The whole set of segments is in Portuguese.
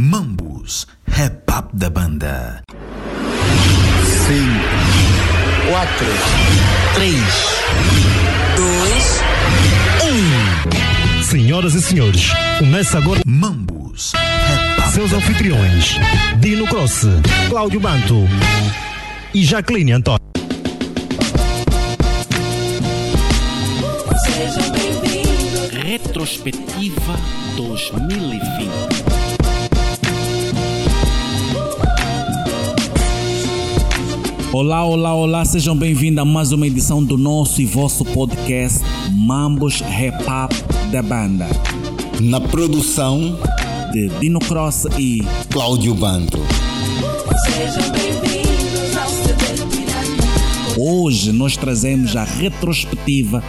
Mambus, rap up da banda. 5, 4, 3, 2, 1. Senhoras e senhores, começa agora Mambus, rap up seus anfitriões: Dino Cross, Cláudio Banto e Jacqueline Antônio. Sejam bem-vindos. Retrospectiva 2020. Olá, olá, olá, sejam bem-vindos a mais uma edição do nosso e vosso podcast Mambos Rap Up da Banda, Na produção, de Dino Cross e Cláudio Banto. Sejam bem-vindos ao CD hoje nós trazemos a retrospectiva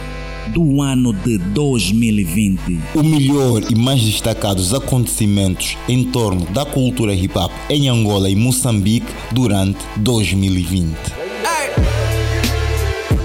do ano de 2020. O melhor e mais destacados acontecimentos em torno da cultura hip hop em Angola e Moçambique durante 2020.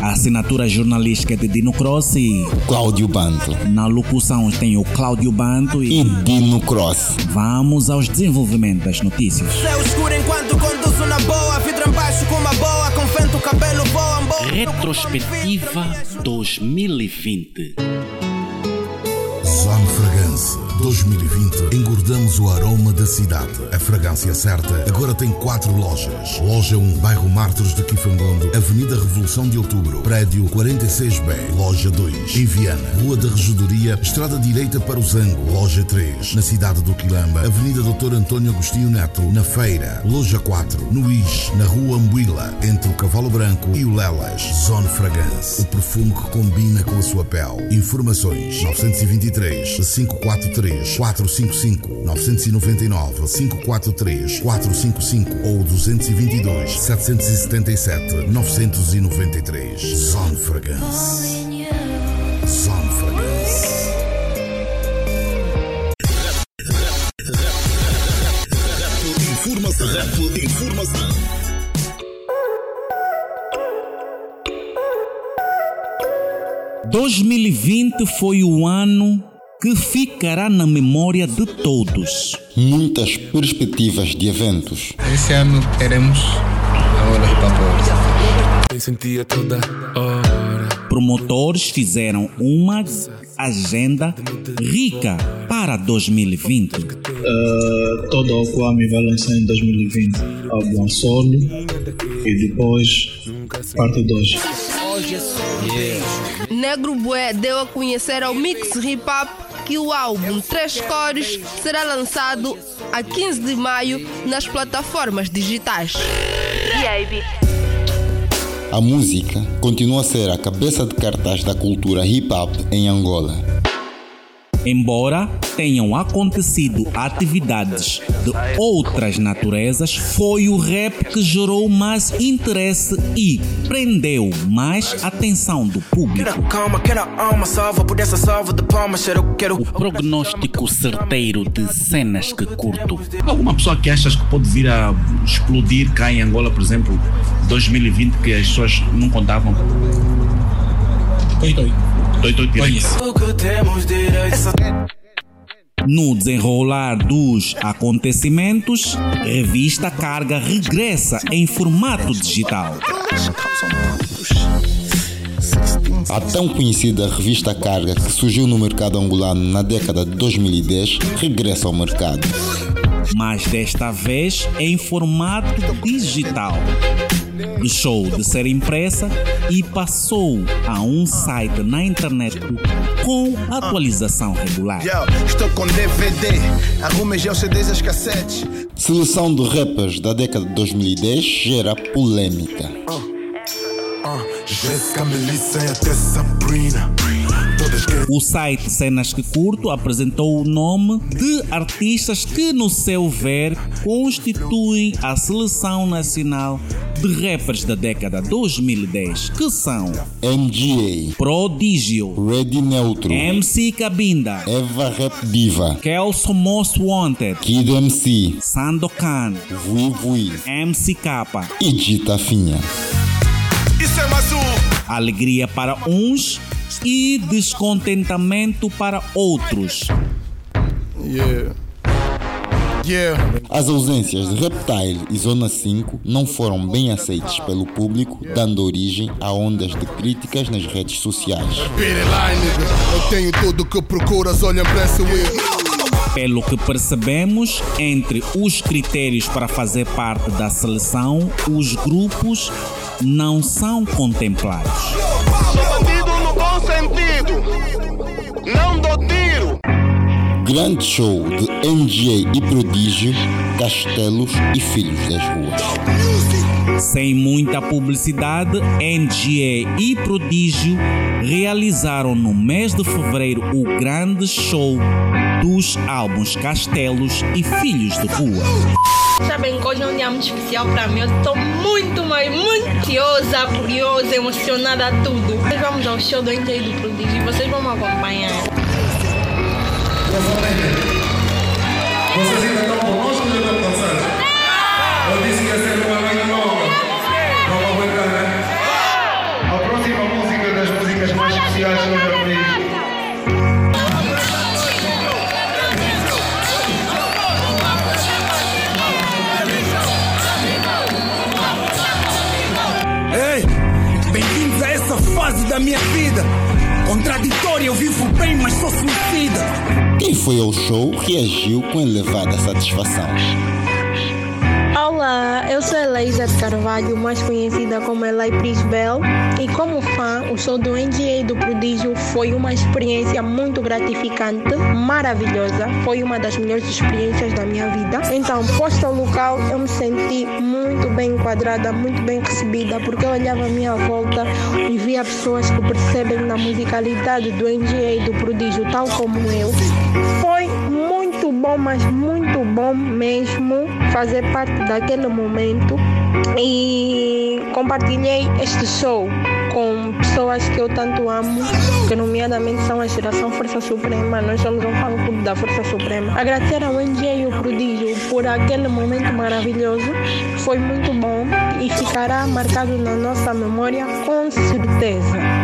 A assinatura jornalística de Dino Cross e Cláudio Banto na locução tem o Cláudio Banto e e Dino Cross. vamos aos desenvolvimentos das notícias. Céu escuro enquanto conduzo na boa Vidro embaixo com uma boa Com vento cabelo voa boa Retrospectiva 2020. Zone Fragrance 2020 engordamos o aroma da cidade. A fragrância certa agora tem quatro lojas. Loja 1, bairro Martins de Quifangondo, Avenida Revolução de Outubro, prédio 46B. Loja 2, em Viana, Rua da Regedoria, Estrada Direita para o Zango. Loja 3, na cidade do Quilamba, Avenida Doutor Antônio Agostinho Neto, na Feira. Loja 4, no Is, na Rua Ambuila, entre o Cavalo Branco e o Lelas. Zone Fragrance, o perfume que combina com a sua pele. Informações 923 543 455 999 543 455 ou 222 777 993. Zone Fragrance. Zone Fragrance. Informação. Rap informação. – 2020 foi o ano que ficará na memória de todos. Muitas perspectivas de eventos. Esse ano teremos a Hora Hip Hop Awards. Eu sentia toda hora. Promotores fizeram uma agenda rica para 2020. Uh, todo o Kwame vai lançar em 2020 álbum solo e depois parte 2. Negro Bué deu a conhecer ao Mix Hip Hop que o álbum Três Cores será lançado a 15 de maio nas plataformas digitais. A música continua a ser a cabeça de cartaz da cultura hip hop em Angola. Embora tenham acontecido atividades de outras naturezas, foi o rap que gerou mais interesse e prendeu mais atenção do público. O prognóstico certeiro de cenas que curto. Alguma pessoa que achas que pode vir a explodir cá em Angola, por exemplo, 2020, que as pessoas não contavam? Toi, toi. Conheço. No desenrolar dos acontecimentos, revista Carga regressa em formato digital. A tão conhecida revista Carga, que surgiu no mercado angolano na década de 2010, regressa ao mercado. mas desta vez em formato digital. Deixou de ser impressa e passou a um site na internet com atualização regular. Yo, estou com DVD Arrumem já os CDs e as cassetes Seleção de rappers da década de 2010 gera polêmica. Jéssica, Melissa e até Sabrina. O site Cenas que Curto apresentou o nome de artistas que, no seu ver, constituem a seleção nacional de rappers da década 2010, que são MGA, Prodígio, Ready Neutro, MC Cabinda, Eva Rap Diva, Kelso Most Wanted, Kid MC, Sandokan, Vui Vui MC Kappa. e Gita Finha. Isso é mais um Alegria para uns e descontentamento para outros. Yeah. As ausências de Reptile e Zona 5 não foram bem aceitas pelo público, dando origem a ondas de críticas nas redes sociais. Eu tenho tudo o que procuras, olha para esse Pelo que percebemos, entre os critérios para fazer parte da seleção, os grupos não são contemplados. Grande show de NGA e Prodígio, Castelos e Filhos das Ruas. Sem muita publicidade, NGA e Prodígio realizaram no mês de fevereiro o grande show dos álbuns Castelos e Filhos de Rua. Sabem que hoje é um dia muito especial para mim. Eu estou muito, mas muito ansiosa, curiosa, emocionada a tudo. Nós vamos ao show do NJ do Prodígio e vocês vão me acompanhar. Vocês ainda estão conosco já estão cansados? Eu disse que ia ser uma noite longa. Não vou aguentar, né? A próxima música das músicas mais especiais que eu já fiz. Ei, bem-vindos a essa fase da minha vida. Contraditória, eu vivo bem, mas sou suicida. Foi ao show reagiu com elevada satisfação. Eu sou Eleisa Carvalho, mais conhecida como Elei Prisbel, e como fã, o show do NGA do Prodígio foi uma experiência muito gratificante, maravilhosa, foi uma das melhores experiências da minha vida. Então, posto ao local, eu me senti muito bem enquadrada, muito bem recebida, porque eu olhava à minha volta e via pessoas que percebem na musicalidade do NGA do Prodígio, tal como eu. Foi muito bom, mas muito bom mesmo fazer parte daquele momento e compartilhei este show com pessoas que eu tanto amo, que nomeadamente são a geração Força Suprema. Nós somos um fã clube da Força Suprema. Agradecer ao NJ e ao Prodígio por aquele momento maravilhoso. Foi muito bom e ficará marcado na nossa memória com certeza.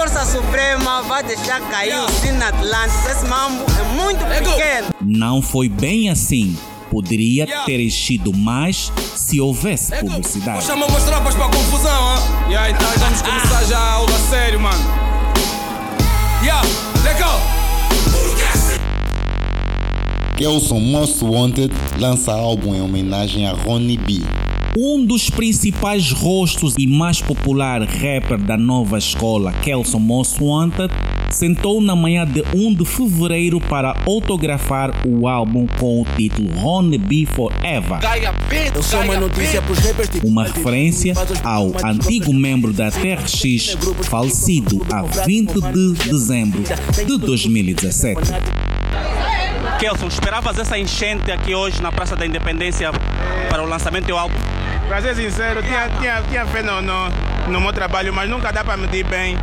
Força Suprema vai deixar cair o sino Atlântico. Esse mambo é muito pequeno. Não foi bem assim. Poderia ter enchido mais se houvesse publicidade. Chama umas tropas para confusão, hein? Yeah, então vamos começar já a aula sério, mano. Yeah, legal. Kelson Most Wanted lança álbum em homenagem a Ronnie B. Um dos principais rostos e mais popular rapper da nova escola, Kelson Most Wanted, sentou na manhã de 1 de fevereiro para autografar o álbum com o título Honey Be Forever. Tipo Uma referência ao antigo membro da TRX, falecido a 20 de dezembro de 2017. Kelson, esperavas essa enchente aqui hoje na Praça da Independência para o lançamento do álbum? Para ser sincero, tinha, tinha, tinha fé no, no, no meu trabalho, mas nunca dá para medir bem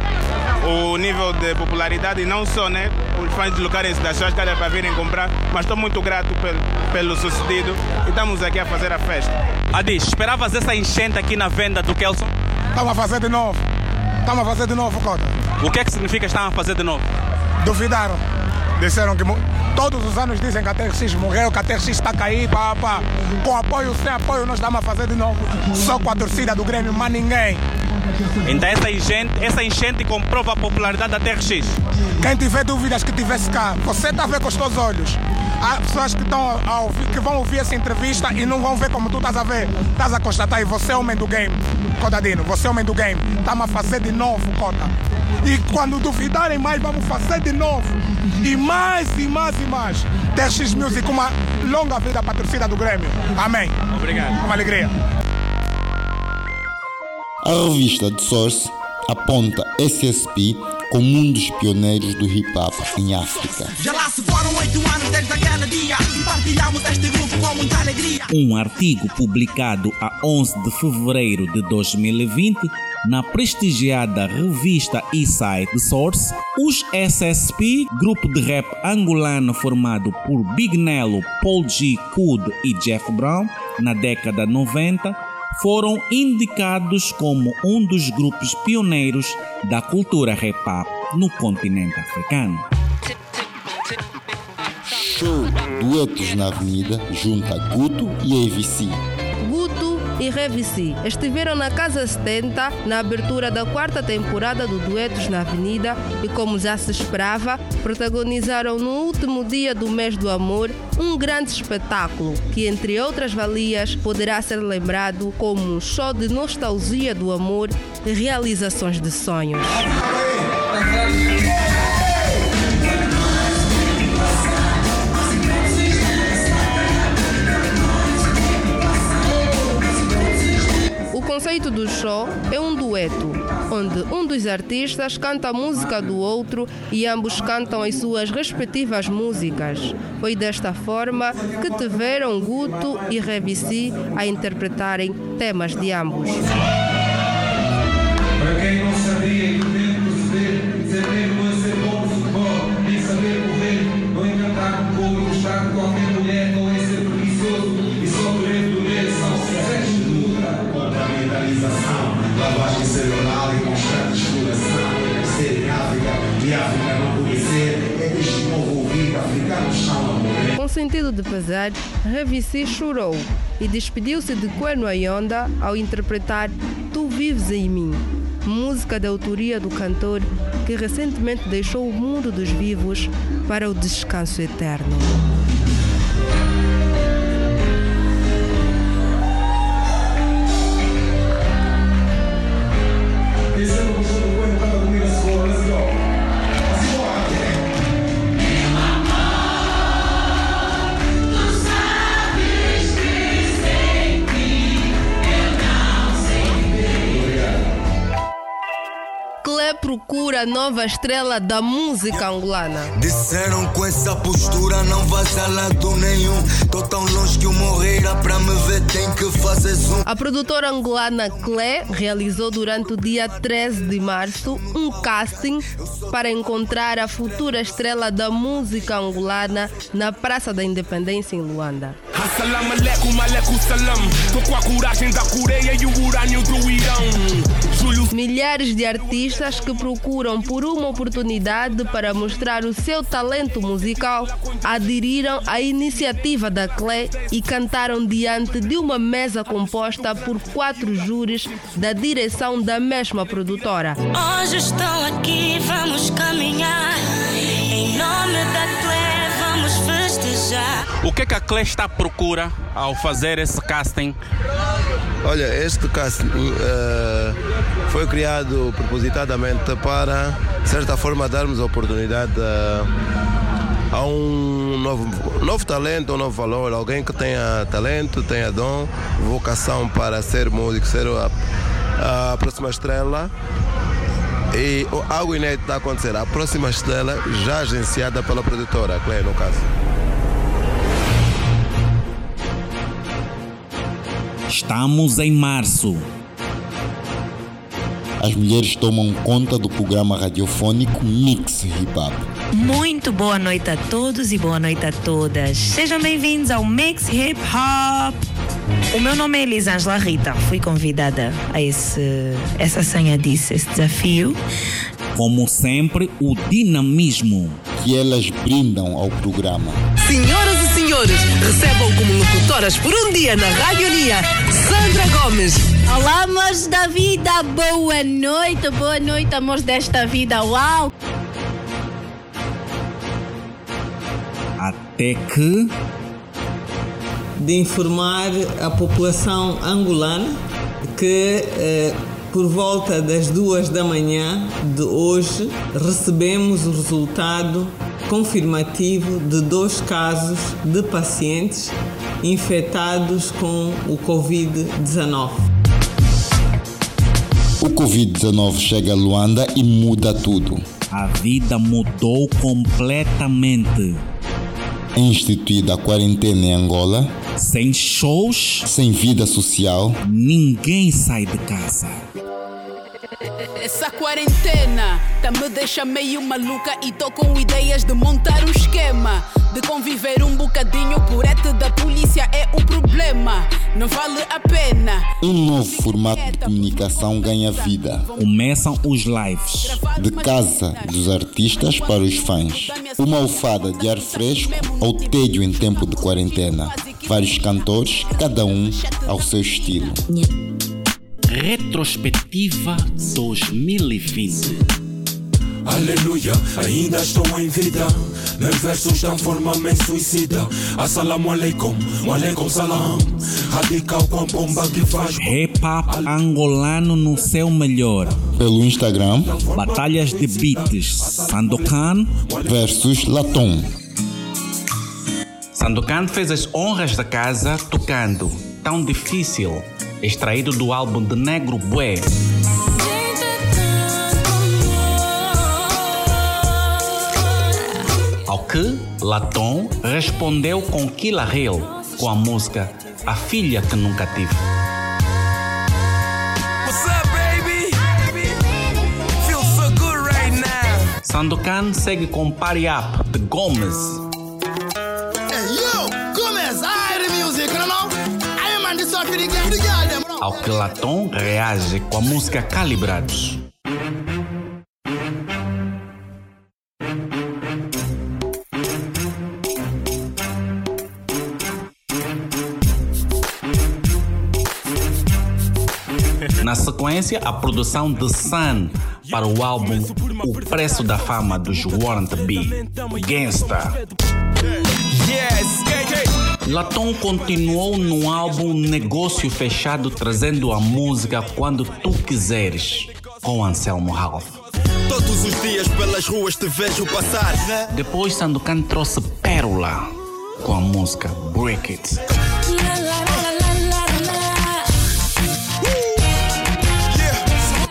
o nível de popularidade, e não só, né? Os fãs deslocarem-se das suas casas para virem comprar, mas estou muito grato pelo, pelo sucedido e estamos aqui a fazer a festa. Adis, esperavas essa enchente aqui na venda do Kelson? Estamos a fazer de novo. Estamos a fazer de novo, Cota. O que é que significa estar a fazer de novo? Duvidaram. Disseram que todos os anos dizem que a TRX morreu, que a TRX está a cair, pá, pá. Com apoio, sem apoio, nós estamos a fazer de novo. Só com a torcida do Grêmio, mas ninguém. Então essa enchente, essa enchente comprova a popularidade da TRX. Quem tiver dúvidas que tivesse cá, você está a ver com os teus olhos. Há pessoas que, estão a ouvir, que vão ouvir essa entrevista e não vão ver como tu estás a ver. Estás a constatar e você é homem do game, Cotadino. Você é homem do game. Estamos a fazer de novo, Cota. E quando duvidarem mais, vamos fazer de novo. E mais, e mais, e mais. TRX Music, uma longa vida para a torcida do Grêmio. Amém. Obrigado. Com alegria. A revista The Source aponta SSP como um dos pioneiros do hip hop em África. Já lá se foram oito anos desde aquele dia e partilhamos este grupo. Um artigo publicado a 11 de fevereiro de 2020 na prestigiada revista Eastside The Source, os SSP, grupo de rap angolano formado por Big Nello, Paul G. Kud e Jeff Brown, na década 90, foram indicados como um dos grupos pioneiros da cultura hop no continente africano. Duetos na Avenida junta Guto e AVC. Guto e Revici estiveram na Casa 70 na abertura da quarta temporada do Duetos na Avenida e, como já se esperava, protagonizaram no último dia do mês do amor um grande espetáculo que, entre outras valias, poderá ser lembrado como um show de nostalgia do amor e realizações de sonhos. Conceito do show é um dueto, onde um dos artistas canta a música do outro e ambos cantam as suas respectivas músicas. Foi desta forma que tiveram Guto e Revici a interpretarem temas de ambos. Sentido de pesar, Revici chorou e despediu-se de Queno Ayonda ao interpretar Tu Vives em Mim, música da autoria do cantor que recentemente deixou o mundo dos vivos para o descanso eterno. Procura nova estrela da música angolana. Disseram com essa postura não vais a lado nenhum. Tô tão longe que o morreira pra me ver tem que fazer zoom. A produtora angolana Clé realizou durante o dia 13 de março um casting para encontrar a futura estrela da música angolana na Praça da Independência em Luanda. Assalamu alaikum, alaikum salam. Tô com a coragem da Coreia e o urânio do Irão. Milhares de artistas que procuram por uma oportunidade para mostrar o seu talento musical aderiram à iniciativa da Clé e cantaram diante de uma mesa composta por quatro júris da direção da mesma produtora. Hoje estou aqui, vamos caminhar. Em nome da festejar. O que, é que a Clé está à procura ao fazer esse casting? Olha, este casting eh, foi criado propositadamente para, de certa forma, darmos a oportunidade a, a um novo, novo talento, um novo valor, alguém que tenha talento, tenha dom, vocação para ser músico, ser a, a próxima estrela. E algo inédito está a acontecer. A próxima estrela já agenciada pela produtora, Clay, no caso. Estamos em março. As mulheres tomam conta do programa radiofônico Mix Hip Hop. Muito boa noite a todos e boa noite a todas. Sejam bem-vindos ao Mix Hip Hop. O meu nome é Elisângela Rita. Fui convidada a esse, essa senha disse, esse desafio. Como sempre, o dinamismo que elas brindam ao programa. Senhoras e senhores, recebam como locutoras por um dia na Radionia, Sandra Gomes. Olá, amores da vida, boa noite, boa noite, amores desta vida, uau! até que de informar a população angolana que eh, por volta das duas da manhã de hoje recebemos o resultado confirmativo de dois casos de pacientes infectados com o Covid-19. O Covid-19 chega a Luanda e muda tudo. a vida mudou completamente. Instituída a quarentena em Angola, Sem shows, sem vida social, ninguém sai de casa. Essa quarentena tá me deixa meio maluca e tô com ideias de montar um esquema. De conviver um bocadinho, porete da polícia é o problema. Não vale a pena. um novo formato de comunicação ganha vida. Começam os lives. De casa dos artistas para os fãs. Uma alfada de ar fresco ao tédio em tempo de quarentena. Vários cantores, cada um ao seu estilo. Retrospectiva 2020. Aleluia, ainda estou em vida. Meus versos transformam-me em suicida. Assalamu alaikum, wa alaikum salam. Radical com a bomba que faz. Hip hop angolano no seu melhor. Pelo Instagram, Batalhas de beats. Sandokan versus Latom. Sandokan fez as honras da casa tocando Tão Difícil, extraído do álbum de Negro Bué. Ao que Latom respondeu com Killa Hill com a música A Filha que Nunca Tive. Sandokan segue com Party Up de Gomes. Ao que Latom reage com a música Calibrados. Na sequência, a produção de Sun para o álbum O Preço da Fama dos Warrant B, Gangsta. Latom continuou no álbum Negócio Fechado, trazendo a música Quando Tu Quiseres, com Anselmo Ralph. Todos os dias pelas ruas te vejo passar. Depois, Sandokan trouxe Pérola, com a música Break It.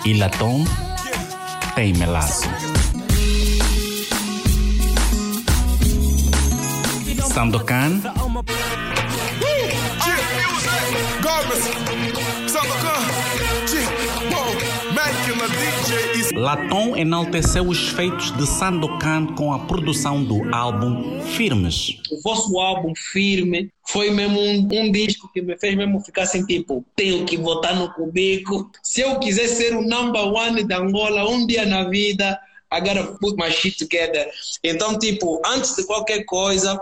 E Latom tem melaço. Sandokan Latom enalteceu os feitos de Sandokan com a produção do álbum Firmes. o vosso álbum firme foi mesmo um, um disco que me fez mesmo ficar assim, tipo, tenho que votar no cubico. Se eu quiser ser o number one da Angola um dia na vida, I gotta put my shit together. Então, tipo, antes de qualquer coisa,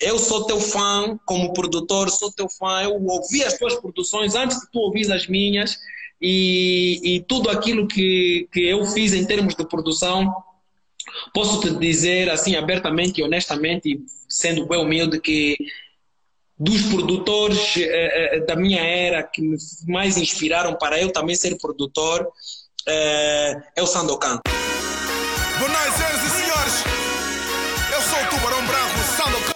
eu sou teu fã como produtor, sou teu fã. Eu ouvi as tuas produções antes de tu ouvir as minhas e, e tudo aquilo que, que eu fiz em termos de produção posso te dizer assim abertamente e honestamente, sendo bem humilde, que dos produtores eh, eh, da minha era que me mais inspiraram para eu também ser produtor eh, é o Sandokan. Boa noite,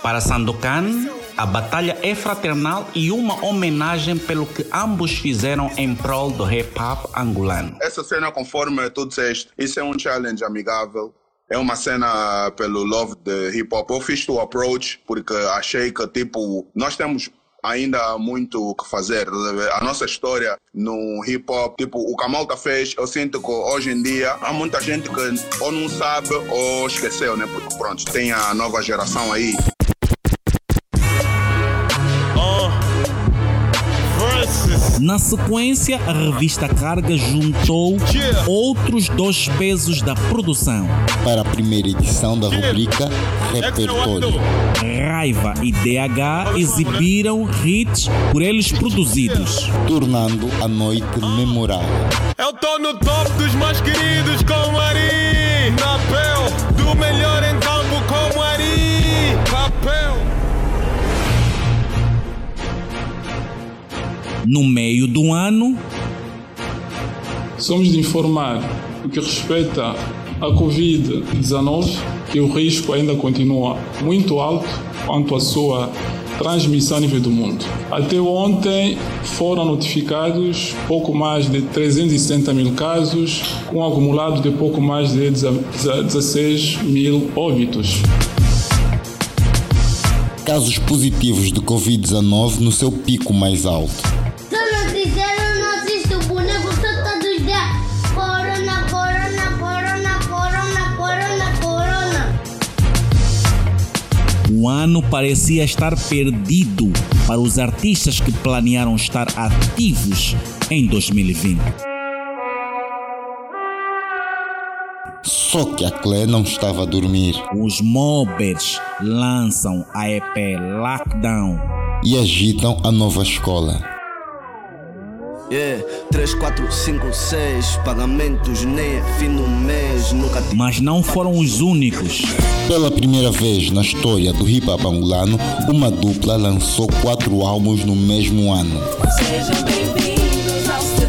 Para Sandokan, a batalha é fraternal e uma homenagem pelo que ambos fizeram em prol do hip hop angolano. Essa cena, conforme tu disseste, isso é um challenge amigável. É uma cena pelo love de hip hop. Eu fiz o approach porque achei que, tipo, nós temos ainda muito o que fazer. A nossa história no hip hop, tipo, o que a malta fez, eu sinto que hoje em dia há muita gente que ou não sabe ou esqueceu, né? Porque pronto, tem a nova geração aí. Na sequência, a revista Carga juntou outros dois pesos da produção. Para a primeira edição da rubrica Repertório. Raiva e DH exibiram hits por eles produzidos. Tornando a noite memorável. Eu tô no top dos mais queridos com Ari. Papel do melhor em No meio do ano, Somos de informar o que respeita a Covid-19 que o risco ainda continua muito alto quanto à sua transmissão a nível do mundo. Até ontem foram notificados pouco mais de 360 mil casos, com um acumulado de pouco mais de 16 mil óbitos. Casos positivos de Covid-19 no seu pico mais alto. O ano parecia estar perdido para os artistas que planearam estar ativos em 2020. Só que a Clé não estava a dormir. Os Mobbers lançam a EP Lockdown e agitam a nova escola. Yeah, 3, 4, 5, 6 Pagamentos nem é fim do mês Nunca Mas não foram os únicos. Pela primeira vez na história do hip hop angolano, uma dupla lançou quatro álbuns no mesmo ano. Sejam bem-vindos ao.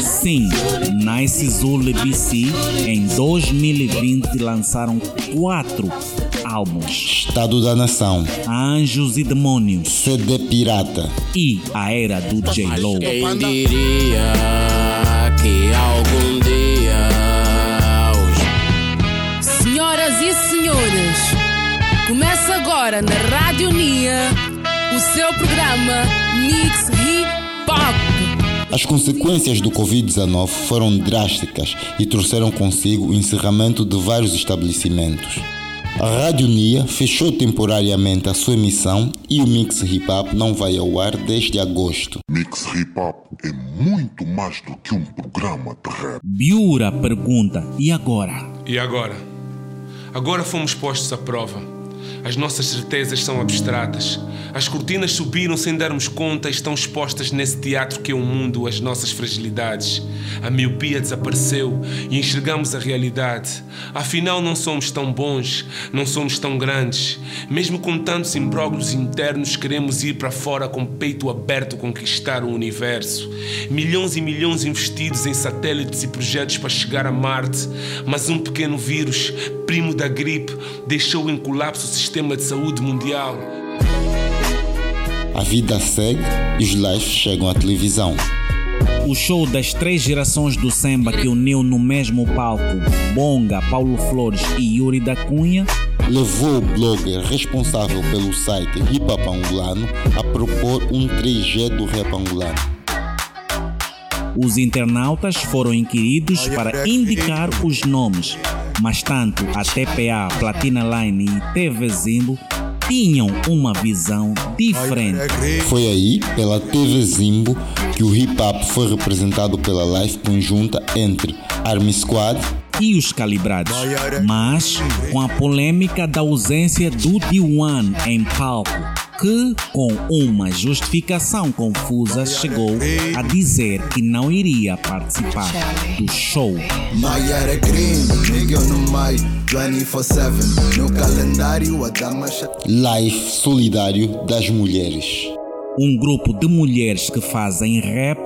Sim, Nice Zul BC em 2020 lançaram quatro álbuns: Estado da Nação, Anjos e Demônios, CD Pirata e a era do J-Lo. Quem diria que algum dia os Senhoras e senhores, começa agora na Rádio Nia o seu programa Mix Hip Hop. As consequências do Covid-19 foram drásticas e trouxeram consigo o encerramento de vários estabelecimentos. A Rádio Nia fechou temporariamente a sua emissão e o Mix Hip Hop não vai ao ar desde agosto. Mix Hip Hop é muito mais do que um programa de rap. Biura pergunta: e agora? E agora? Agora fomos postos à prova. As nossas certezas são abstratas. As cortinas subiram sem darmos conta e estão expostas nesse teatro que é o mundo, as nossas fragilidades. A miopia desapareceu e enxergamos a realidade. Afinal, não somos tão bons, não somos tão grandes. Mesmo com tantos imbróglios internos, queremos ir para fora com peito aberto conquistar o universo. Milhões e milhões investidos em satélites e projetos para chegar a Marte, mas um pequeno vírus, primo da gripe, deixou em colapso o sistema de saúde mundial. A vida segue e os lives chegam à televisão. O show das três gerações do samba que uniu no mesmo palco Bonga, Paulo Flores e Yuri da Cunha levou o blogger responsável pelo site Hip Hop Angolano a propor um 3G do rap angolano. Os internautas foram inquiridos para indicar os nomes, mas tanto a TPA, Platina Line e TV Zimbo tinham uma visão diferente. Foi aí, pela TV Zimbo, que o hip hop foi representado pela live conjunta entre Army Squad e os calibrados, mas com a polêmica da ausência do D1 em palco, que, com uma justificação confusa, chegou a dizer que não iria participar do show. Maiara crime, nigga no mai, 24-7. No calendário, a dama Live Solidário das Mulheres. Um grupo de mulheres que fazem rap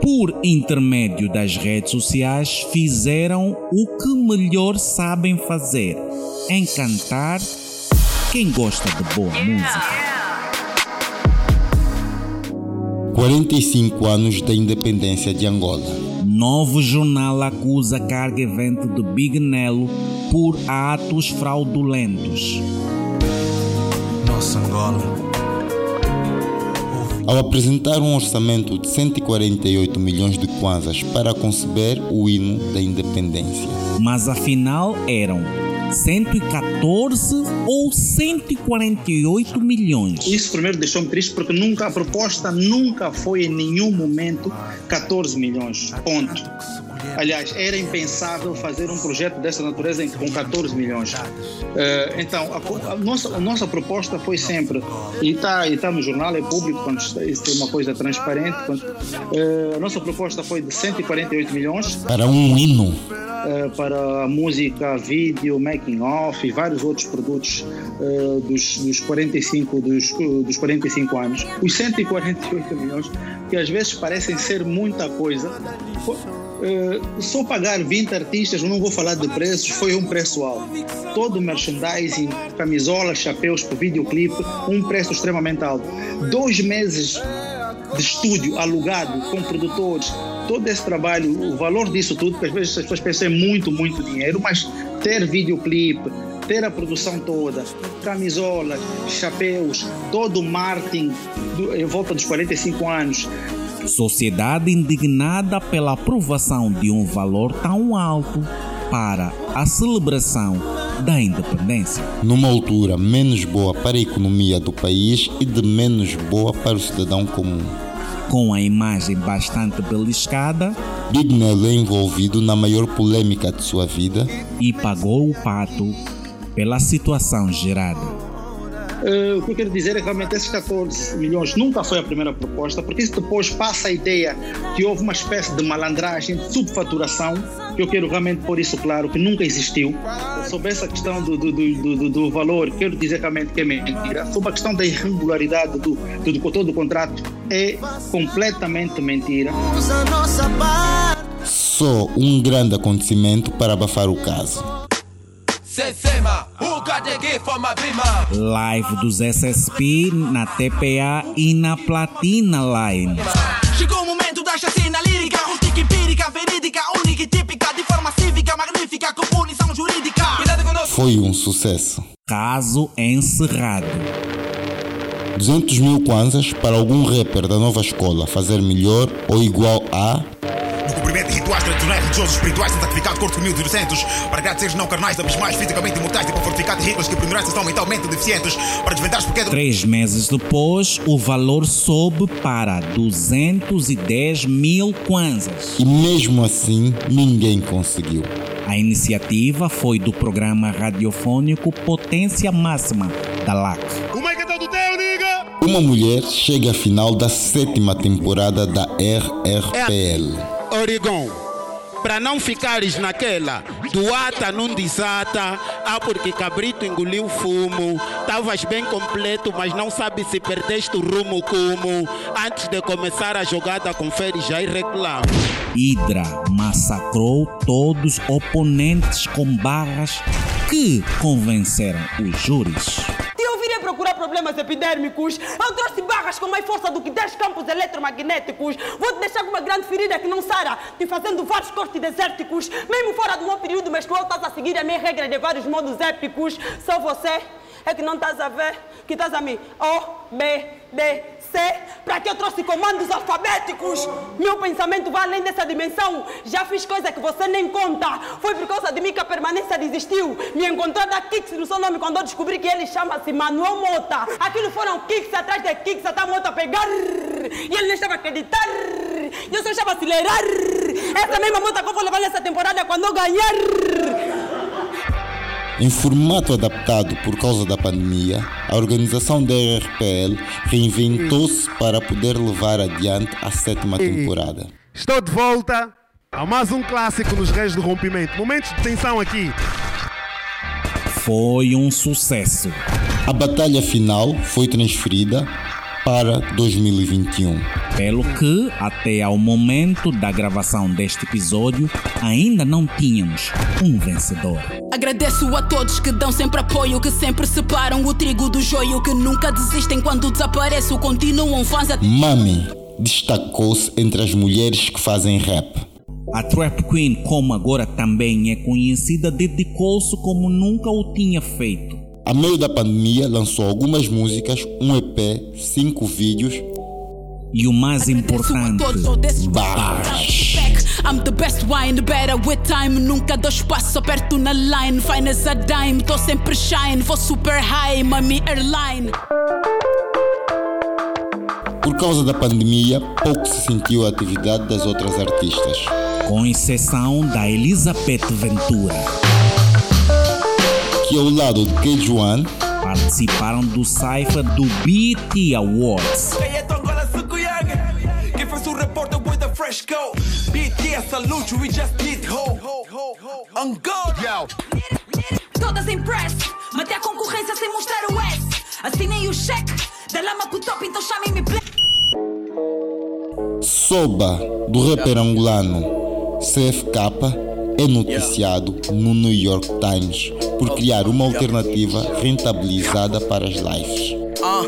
por intermédio das redes sociais, fizeram o que melhor sabem fazer: encantar quem gosta de boa música. 45 anos da independência de Angola. Novo jornal acusa carga evento de Big Nelo por atos fraudulentos. Nossa Angola. Ao apresentar um orçamento de 148 milhões de kwanzas para conceber o hino da independência. Mas afinal eram 114 ou 148 milhões. Isso primeiro deixou-me triste porque nunca a proposta nunca foi em nenhum momento 14 milhões. Ponto. Aliás, era impensável fazer um projeto dessa natureza com 14 milhões. Eh, então, a, nossa, a nossa proposta foi sempre, e está e tá no jornal, é público, quando isso é uma coisa transparente. quando- eh, a nossa proposta foi de 148 milhões. Para um hino. Eh, para a música, vídeo, making off e vários outros produtos eh, dos, dos 45 dos, dos 45 anos. Os 148 milhões que às vezes parecem ser muita coisa. eh, só pagar 20 artistas, não vou falar de preços, foi um preço alto. Todo o merchandising, camisolas, chapéus para videoclipe, um preço extremamente alto. Dois meses de estúdio alugado com produtores, todo esse trabalho, o valor disso tudo, que às vezes as pessoas pensam é muito, muito dinheiro, mas ter videoclipe, ter a produção toda, camisolas, chapéus, todo o marketing do- em volta dos 45 anos, Sociedade indignada pela aprovação de um valor tão alto para a celebração da independência. Numa altura menos boa para a economia do país e de menos boa para o cidadão comum. Com a imagem bastante beliscada, Big Nelo é envolvido na maior polêmica de sua vida e pagou o pato pela situação gerada. Uh, o que eu quero dizer é que realmente esses 14 milhões nunca foi a primeira proposta, porque isso depois passa a ideia que houve uma espécie de malandragem, de subfaturação, que eu quero realmente pôr isso claro, que nunca existiu. Sobre essa questão do, do, do, do valor, quero dizer realmente que é mentira. Sobre a questão da irregularidade do, do, todo o contrato, é completamente mentira. Só um grande acontecimento para abafar o caso. Live dos SSP na TPA e na Platina Line. Chegou o momento da chacina lírica, rústica, empírica, verídica, única e típica, de forma cívica, magnífica, com punição jurídica. Foi um sucesso. Caso encerrado. 200 mil kwanzas para algum rapper da nova escola fazer melhor ou igual a no cumprimento de rituais tradicionais, religiosos, espirituais, santificado, corpo humildes e inocentes, para criar seres não carnais, abismais, fisicamente imortais, tipo fortificados e ricos que por ignorância são mentalmente deficientes, para desvendar porque... Três meses depois, o valor sobe para 210 mil kwanzas. E mesmo assim, ninguém conseguiu. A iniciativa foi do programa radiofônico Potência Máxima da LAC. Como é que tá do teu, nigga? Uma mulher chega à final da sétima temporada da RRPL. Oregon, para não ficares naquela. Do ata não desata, ah porque cabrito engoliu fumo, estavas bem completo, mas não sabe se perdeste o rumo como, antes de começar a jogada confere já e reclama. Hydra massacrou todos os oponentes com barras que convenceram os júris problemas epidérmicos. Eu trouxe barras com mais força do que 10 campos eletromagnéticos. Vou te deixar com uma grande ferida que não sara, te fazendo vários cortes desérticos. Mesmo fora do meu período menstrual, estás a seguir a minha regra de vários modos épicos. Só você é que não estás a ver que estás a mim. O, B, D, Para que eu trouxe comandos alfabéticos? Meu pensamento vai além dessa dimensão. Já fiz coisa que você nem conta. Foi por causa de mim que a permanência desistiu. Me encontrou da Kicks no seu nome quando eu descobri que ele chama-se Manuel Mota. Aquilo foram kicks atrás de kicks até a Mota pegar. E ele nem estava a acreditar. E eu só estava a acelerar. Essa mesma Mota que eu vou levar nessa temporada quando eu ganhar. Em formato adaptado por causa da pandemia, a organização da RPL reinventou-se para poder levar adiante a sétima temporada. Estou de volta a mais um clássico nos Reis do Rompimento. Momentos de tensão aqui. Foi um sucesso. A batalha final foi transferida para 2021. Pelo que, até ao momento da gravação deste episódio, ainda não tínhamos um vencedor. Agradeço a todos que dão sempre apoio, que sempre separam o trigo do joio, que nunca desistem quando desapareço, continuam fãs a... Mami destacou-se entre as mulheres que fazem rap. A Trap Queen, como agora também é conhecida, dedicou-se como nunca o tinha feito a meio da pandemia, lançou algumas músicas, um EP, cinco vídeos e o mais importante, barras. I'm the best wine, better with time. Nunca dou espaço, aperto na line. Fine as a dime, tô sempre shine. Vou super high, mami airline. Por causa da pandemia, pouco se sentiu a atividade das outras artistas. Com exceção da Elizabeth Ventura que ao lado de K1 participaram do Cypher do BET Awards. Todas em press, matei a concorrência sem mostrar o S. Assinei o cheque, da lama pro top, então chamem-me Soba, do rapper angolano CFK, é noticiado no New York Times por criar uma alternativa rentabilizada para as lives. Ah,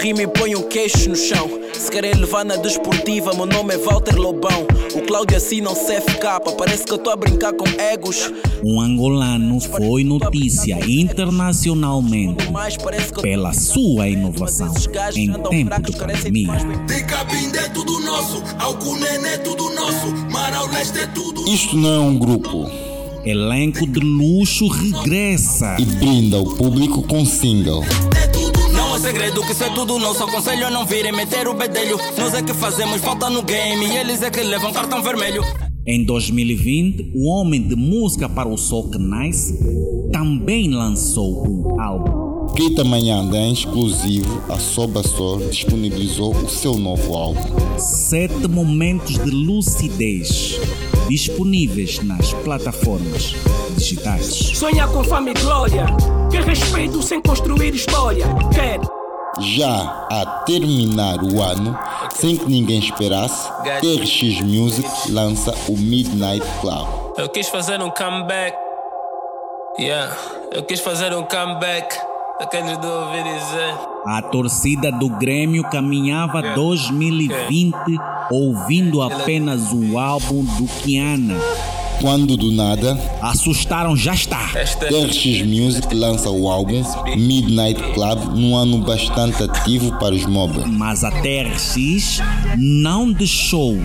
rime e põe um queixo no chão. Se querem levar na desportiva, meu nome é Walter Lobão. O Cláudio assina o CFK, parece que eu estou a brincar com egos. Um angolano foi notícia internacionalmente pela sua inovação em tempo de pandemia. é tudo nosso, é tudo nosso, Marau Leste é tudo. Isto não é um grupo. Elenco de luxo regressa e brinda o público com single. Segredo que isso é tudo nosso aconselho a não virem meter o bedelho. Nós é que fazemos falta no game e eles é que levam cartão vermelho. Em 2020, o homem de música para o Soul Nice também lançou um álbum. Keita Manhanda, em exclusivo, a Soba Store disponibilizou o seu novo álbum. Sete momentos de lucidez disponíveis nas plataformas digitais. Sonha com fama e glória, quer respeito sem construir história, quer já a terminar o ano, sem que ninguém esperasse, TRX Music lança o Midnight Club. Eu quis fazer um comeback. Yeah, eu quis fazer um comeback. Daqueles do ouvir dizer. A torcida do Grêmio caminhava 2020 ouvindo apenas o álbum do Kiana. Quando do nada, assustaram já está. TRX Music lança o álbum Midnight Club num ano bastante ativo para os mobbers. Mas a TRX não deixou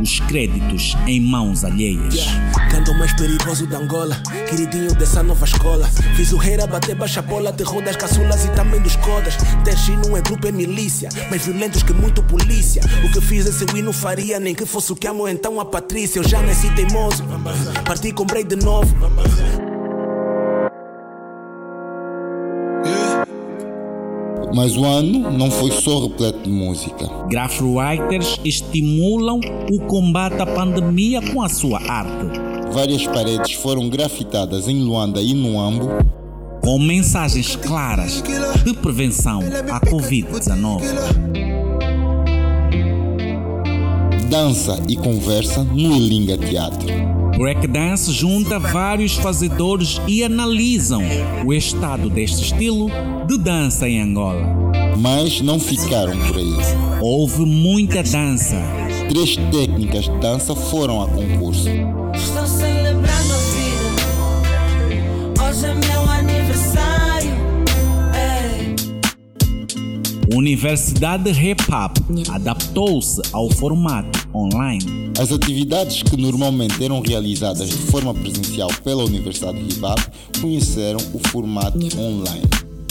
os créditos em mãos alheias. Canto mais perigoso da Angola, queridinho dessa nova escola. Fiz o rei a bater baixa bola, terror das caçulas e também dos codas. TRX não é grupo, é milícia, mais violentos que muito polícia. O que fiz esse win não faria, nem que fosse o que amo então a Patrícia. Eu já nasci teimoso, parti comprei de novo. Mas o ano não foi só repleto de música. Graphwriters estimulam o combate à pandemia com a sua arte. Várias paredes foram grafitadas em Luanda e no Ambo com mensagens claras de prevenção à Covid-19. Dança e conversa no Elinga Teatro. Breakdance junta vários fazedores e analisam o estado deste estilo de dança em Angola. Mas não ficaram por aí. Houve muita dança. Três técnicas de dança foram a concurso. Universidade Hip Hop adaptou-se ao formato online. As atividades que normalmente eram realizadas de forma presencial pela Universidade Hip Hop conheceram o formato online.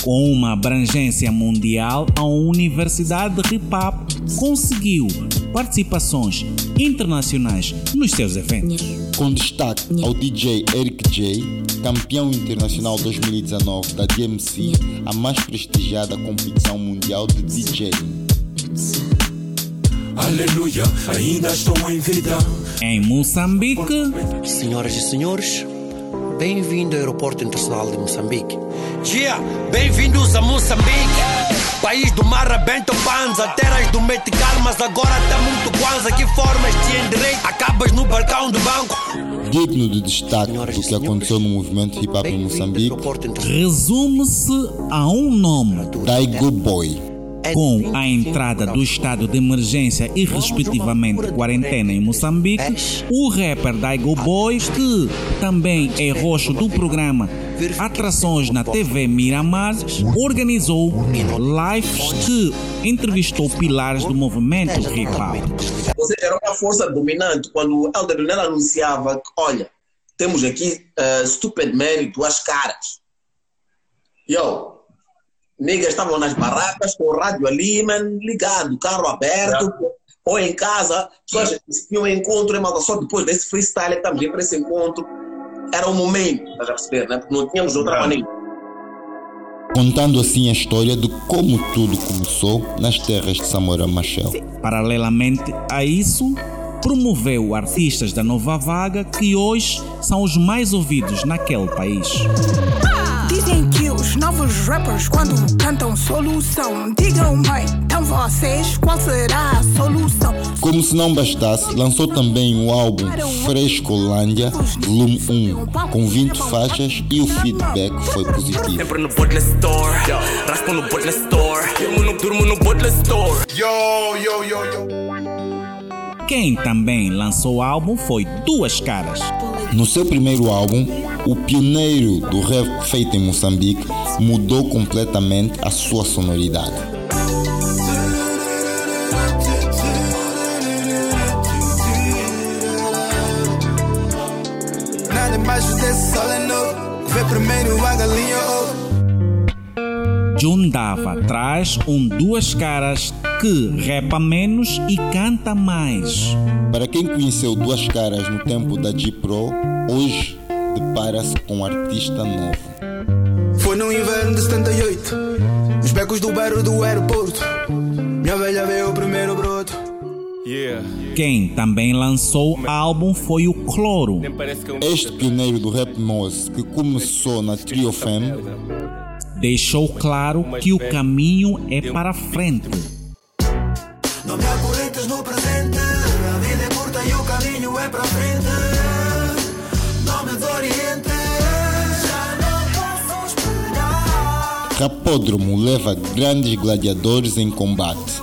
Com uma abrangência mundial, a Universidade Hip Hop conseguiu participações internacionais nos seus eventos. Com destaque ao DJ Eric J, campeão internacional 2019 da DMC, a mais prestigiada competição mundial de DJ. Aleluia, ainda estou em vida. Em Moçambique. Senhoras e senhores, bem-vindo ao Aeroporto Internacional de Moçambique. Dia, bem-vindos a Moçambique. País do mar panza, terras do metical, mas agora tá muito. Que formas direito? Acabas no balcão do banco. Digno de destaque do que aconteceu no movimento hip hop em Moçambique, resume-se a um nome: Daigo Boy com a entrada do estado de emergência e respectivamente quarentena em Moçambique, o rapper Daigo Boy, que também é roxo do programa Atrações na TV Miramar, organizou lives que entrevistou pilares do movimento hip hop. Seja, era uma força dominante quando o Elder Leonel anunciava que, olha, temos aqui uh, Stupid Man e tuas caras. Yo, Niggas estavam nas barracas com o rádio ali, man, ligado, carro aberto, ou em casa, pessoas tinham um encontro, só depois desse freestyle estamos para esse encontro. Era um momento, estás a perceber, né? Porque não tínhamos outra Não. maneira. contando assim a história de como tudo começou nas terras de Samora Machel. Paralelamente a isso, promoveu artistas da nova vaga que hoje são os mais ouvidos naquele país. Dizem que os novos rappers quando cantam solução Digam bem, então vocês qual será a solução? Como se não bastasse, lançou também o álbum Frescolândia, volume 1, com 20 faixas e o feedback foi positivo. Sempre no Bottle Store, raspo no Bottle Store, durmo no, durmo no Bottle Store. Yo, yo, yo, yo. Quem também lançou o álbum foi Duas Caras. No seu primeiro álbum, o pioneiro do rap feito em Moçambique mudou completamente a sua sonoridade. Nada embaixo desse sol é novo. Vê primeiro a galinha ovo. Jundava traz um duas caras que repa menos e canta mais. Para quem conheceu Duas Caras no tempo da G-Pro, hoje depara-se com um artista novo. Foi no inverno de 78, nos becos do bairro do aeroporto. Minha velha veio o primeiro broto. Quem também lançou álbum foi o Cloro. Este pioneiro do rap Moz, que começou na Trio Fam, deixou claro que o caminho é para frente. É para frente. Não me esperar. Rapódromo leva grandes gladiadores em combate.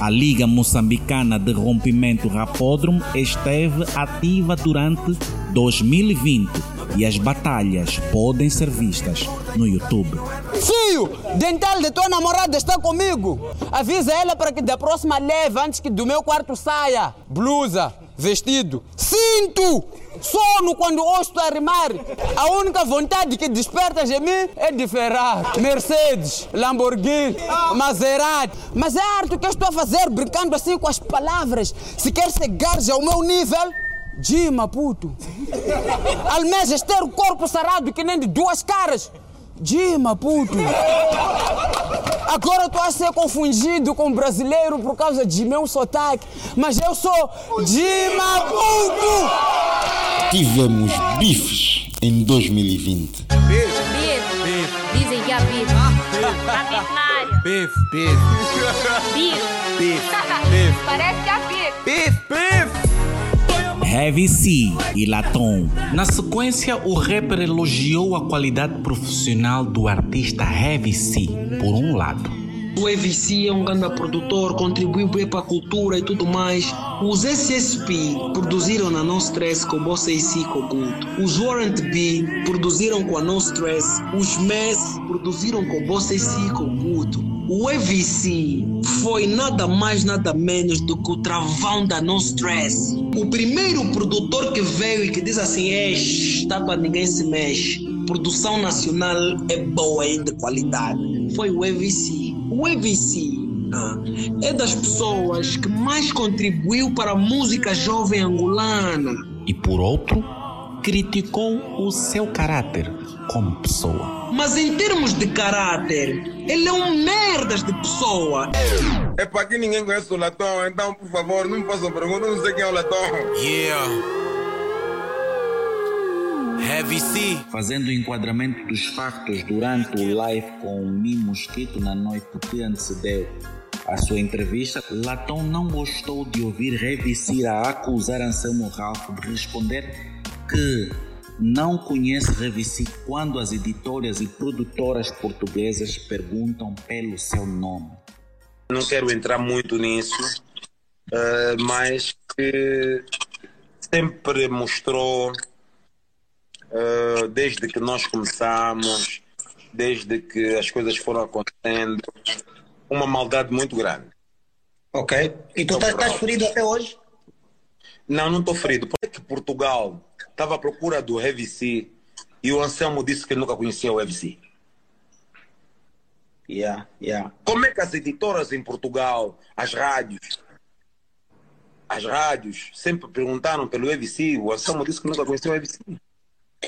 A Liga Moçambicana de Rompimento Rapódromo esteve ativa durante 2020 e as batalhas podem ser vistas no YouTube. Fio, dental de tua namorada está comigo. Avisa ela para que da próxima leve antes que do meu quarto saia. Blusa, vestido, cinto, sono quando ouço a rimar. A única vontade que desperta em mim é de Ferrari, Mercedes, Lamborghini, Maserati. Mas é arte que eu estou a fazer brincando assim com as palavras. Se quer chegar ao meu nível, Dima, puto. Almejas ter o corpo sarado que nem de duas caras. Dima, puto. Agora eu estou a ser confundido com brasileiro por causa de meu sotaque. Mas eu sou Dima, puto. Tivemos bifes em 2020. Beef. Beef. Dizem que há beef. Há beef na área. Beef, beef. Beef. Beef. Beef. Parece que há beef. Beef, beef. Heavy C e Latom. Na sequência, o rapper elogiou a qualidade profissional do artista Heavy C, por um lado. O EVC é um grande produtor, contribuiu bem para a cultura e tudo mais. Os SSP produziram na No Stress com Bossa AC com Guto. Os Warrant B produziram com a No Stress. Os MES produziram com Bossa AC com Guto. O EVC foi nada mais, nada menos do que o travão da No Stress. O primeiro produtor que veio e que diz assim: está para ninguém se mexe. Produção nacional é boa e de qualidade. Foi o EVC. O EVC ah, é das pessoas que mais contribuiu para a música jovem angolana. E por outro, criticou o seu caráter como pessoa. Mas em termos de caráter, ele é um merdas de pessoa. É para que ninguém conhece o Latão, então por favor, não me façam pergunta, não sei quem é o Latão. Yeah. Heavy C. Fazendo o enquadramento dos factos durante o live com o Mi Mosquito na noite que antecedeu a sua entrevista, Latão não gostou de ouvir Heavy C a acusar Anselmo Ralph de responder que não conhece C quando as editoras e produtoras portuguesas perguntam pelo seu nome. Não quero entrar muito nisso, uh, mas que sempre mostrou Uh, desde que nós começamos, desde que as coisas foram acontecendo, uma maldade muito grande. Ok. E tu estás, estás ferido até hoje? Não, não estou ferido. Porque Portugal estava à procura do Heavy C e o Anselmo disse que nunca conhecia o Heavy C. Yeah, yeah. Como é que as editoras em Portugal, as rádios, as rádios sempre perguntaram pelo EVC, o Anselmo disse que nunca conhecia o EVC.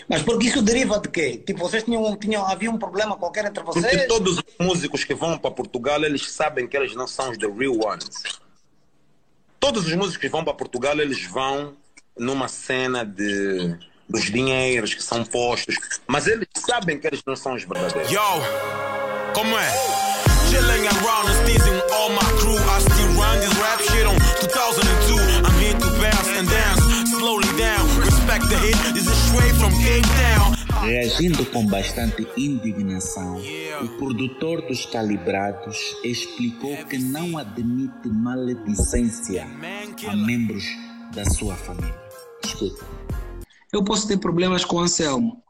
Mas porque isso deriva de quê? Tipo, vocês tinham, tinham havia um problema qualquer entre vocês? Porque todos os músicos que vão para Portugal, eles sabem que eles não são os the real ones. Todos os músicos que vão para Portugal, eles vão numa cena de dos dinheiros que são postos, mas eles sabem que eles não são os verdadeiros. Yo, como é? Chilling around and teasing all my crew. I still run this rap shit on 2002. I'm here to bounce and dance slowly down. Respect the hit. This is straight from Cape Town. Reagindo com bastante indignação, o produtor dos Calibrados explicou que não admite maledicência a membros da sua família. Escuta. Eu posso ter problemas com o Anselmo.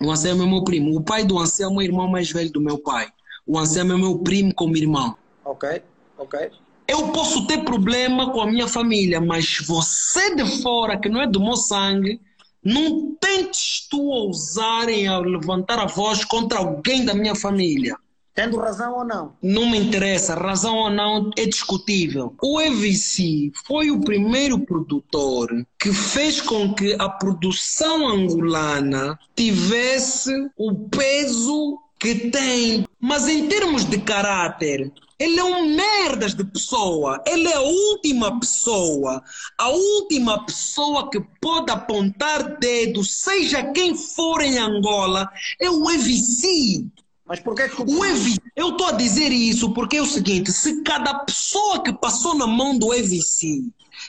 O Anselmo é meu primo. O pai do Anselmo é o irmão mais velho do meu pai. O Anselmo é meu primo como irmão. Ok, ok. Eu posso ter problema com a minha família, mas você de fora, que não é do meu sangue, não tentes tu ousarem a levantar a voz contra alguém da minha família. Tendo razão ou não? Não me interessa, razão ou não é discutível. O EVC foi o primeiro produtor que fez com que a produção angolana tivesse o peso que tem. Mas em termos de caráter, ele é um merdas de pessoa. Ele é a última pessoa. A última pessoa que pode apontar dedo, seja quem for em Angola, é o EVC. Mas por que, que o EVC? Eu estou a dizer isso porque é o seguinte: se cada pessoa que passou na mão do EVC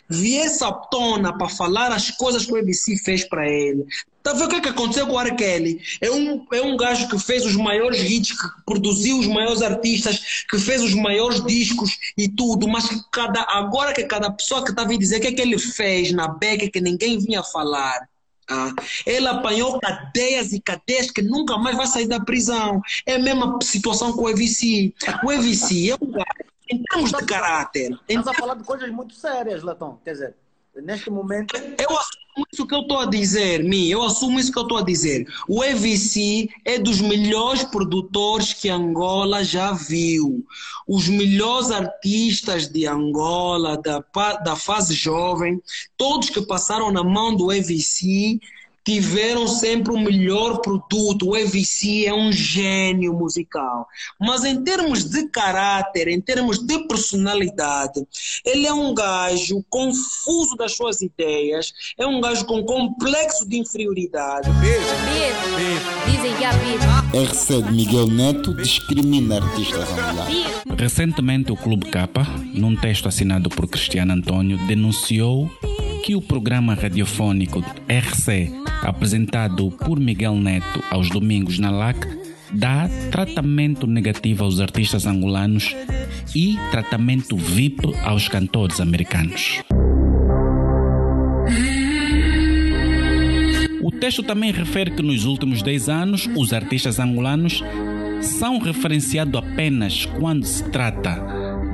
viesse à tona para falar as coisas que o EVC fez para ele, Tá vendo o que, é que aconteceu com o R. Kelly? É um, é um gajo que fez os maiores hits, que produziu os maiores artistas, que fez os maiores discos e tudo, mas que cada, agora que cada pessoa que está vindo dizer o que é que ele fez na beca que ninguém vinha falar. Ah, ele apanhou cadeias e cadeias que nunca mais vai sair da prisão. É a mesma situação com o EVC. O EVC é um gajo, em termos de caráter. Estás a falar de coisas muito sérias, Latão. Quer dizer, neste momento. Eu assumo isso que eu estou a dizer, Mi. Eu assumo isso que eu estou a dizer. O EVC é dos melhores produtores que Angola já viu. Os melhores artistas de Angola, da, da fase jovem, todos que passaram na mão do EVC tiveram sempre o melhor produto. O EVC é um gênio musical. Mas em termos de caráter, em termos de personalidade, ele é um gajo confuso das suas ideias, é um gajo com complexo de inferioridade. Dizem que há. RC de Miguel Neto discrimina artistas. Recentemente, o Clube Capa, num texto assinado por Cristiano Antônio, denunciou que o programa radiofônico RC, apresentado por Miguel Neto aos domingos na LAC, dá tratamento negativo aos artistas angolanos e tratamento VIP aos cantores americanos. O texto também refere que nos últimos 10 anos os artistas angolanos são referenciados apenas quando se trata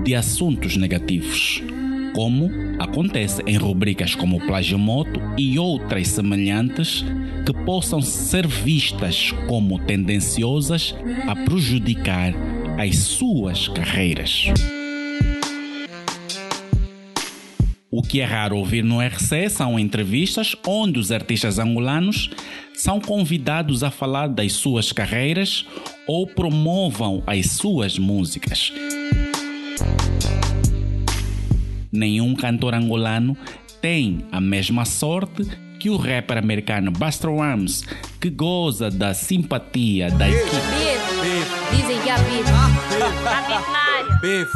de assuntos negativos como acontece em rubricas como Plagiomoto e outras semelhantes que possam ser vistas como tendenciosas a prejudicar as suas carreiras. O que é raro ouvir no RC são entrevistas onde os artistas angolanos são convidados a falar das suas carreiras ou promovam as suas músicas nenhum cantor angolano tem a mesma sorte que o rapper americano Buster Rhymes, que goza da simpatia da equipe. Dizem que há. Há.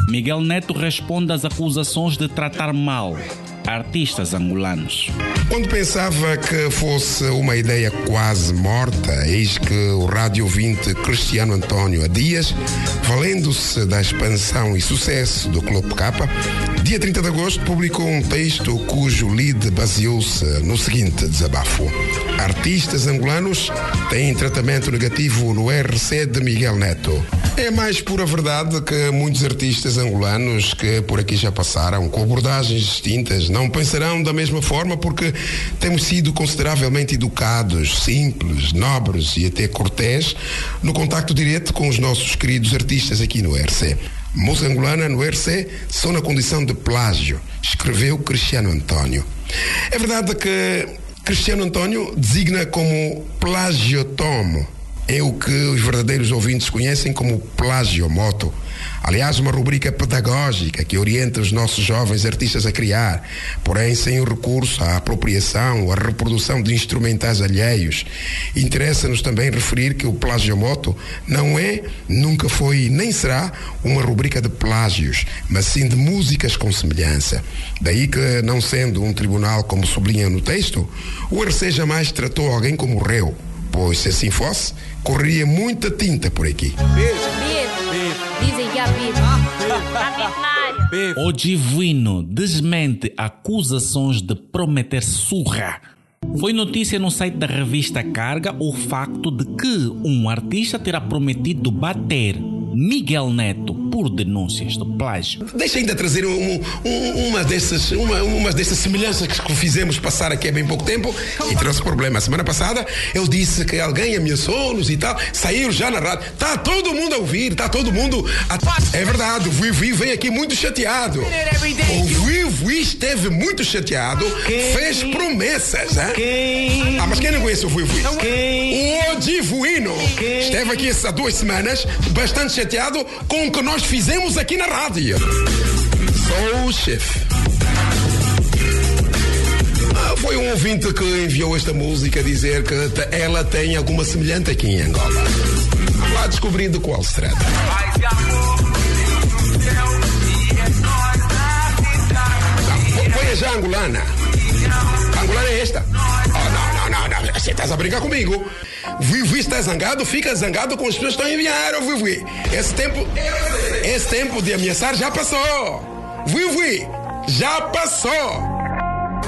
Miguel Neto responde às acusações de tratar mal artistas angolanos. Quando pensava que fosse uma ideia quase morta, eis que o rádio ouvinte Cristiano Antônio há dias, valendo-se da expansão e sucesso do Clube Capa, dia 30 de agosto publicou um texto cujo lead baseou-se no seguinte desabafo. Artistas angolanos têm tratamento negativo no RC de Miguel Neto. É mais pura verdade que muitos artistas angolanos que por aqui já passaram, com abordagens distintas, não pensarão da mesma forma porque temos sido consideravelmente educados, simples, nobres e até cortés no contacto direto com os nossos queridos artistas aqui no RC. Música angolana no RC só na condição de plágio, escreveu Cristiano Antônio. É verdade que Cristiano Antônio designa como plagiotomo é o que os verdadeiros ouvintes conhecem como plagiomoto. Aliás, uma rubrica pedagógica que orienta os nossos jovens artistas a criar, porém sem o recurso à apropriação ou à reprodução de instrumentais alheios. Interessa-nos também referir que o plagiomoto não é, nunca foi nem será uma rubrica de plágios, mas sim de músicas com semelhança. Daí que, não sendo um tribunal como sublinha no texto, o RC jamais tratou alguém como réu pois se assim fosse, correria muita tinta por aqui. Dizem que há. O Divino desmente acusações de prometer surra. Foi notícia no site da revista Carga o facto de que um artista terá prometido bater Miguel Neto por denúncias de plágio. Deixa ainda trazer um, um, uma, dessas, uma, uma dessas semelhanças que fizemos passar aqui há bem pouco tempo e trouxe problema. A semana passada eu disse que alguém ameaçou-nos e tal, saíram já na rádio. Está todo mundo a ouvir, está todo mundo. A... É verdade, o Vivi vem aqui muito chateado. O Vivi esteve muito chateado, fez promessas. Hein? Ah, mas quem não conhece o Vivi? O Divuino esteve aqui há duas semanas, bastante chateado com o que nós fizemos aqui na rádio. Sou o chefe. Ah, foi um ouvinte que enviou esta música a dizer que ela tem alguma semelhante aqui em Angola. Lá descobrir de qual se trata. Põe já angolana. A angolana é esta. Você estás a brincar comigo. Vivi está zangado, fica zangado com as pessoas que estão a enviar, oh, Vivi. Esse tempo, esse tempo de ameaçar já passou. Vivi, já passou.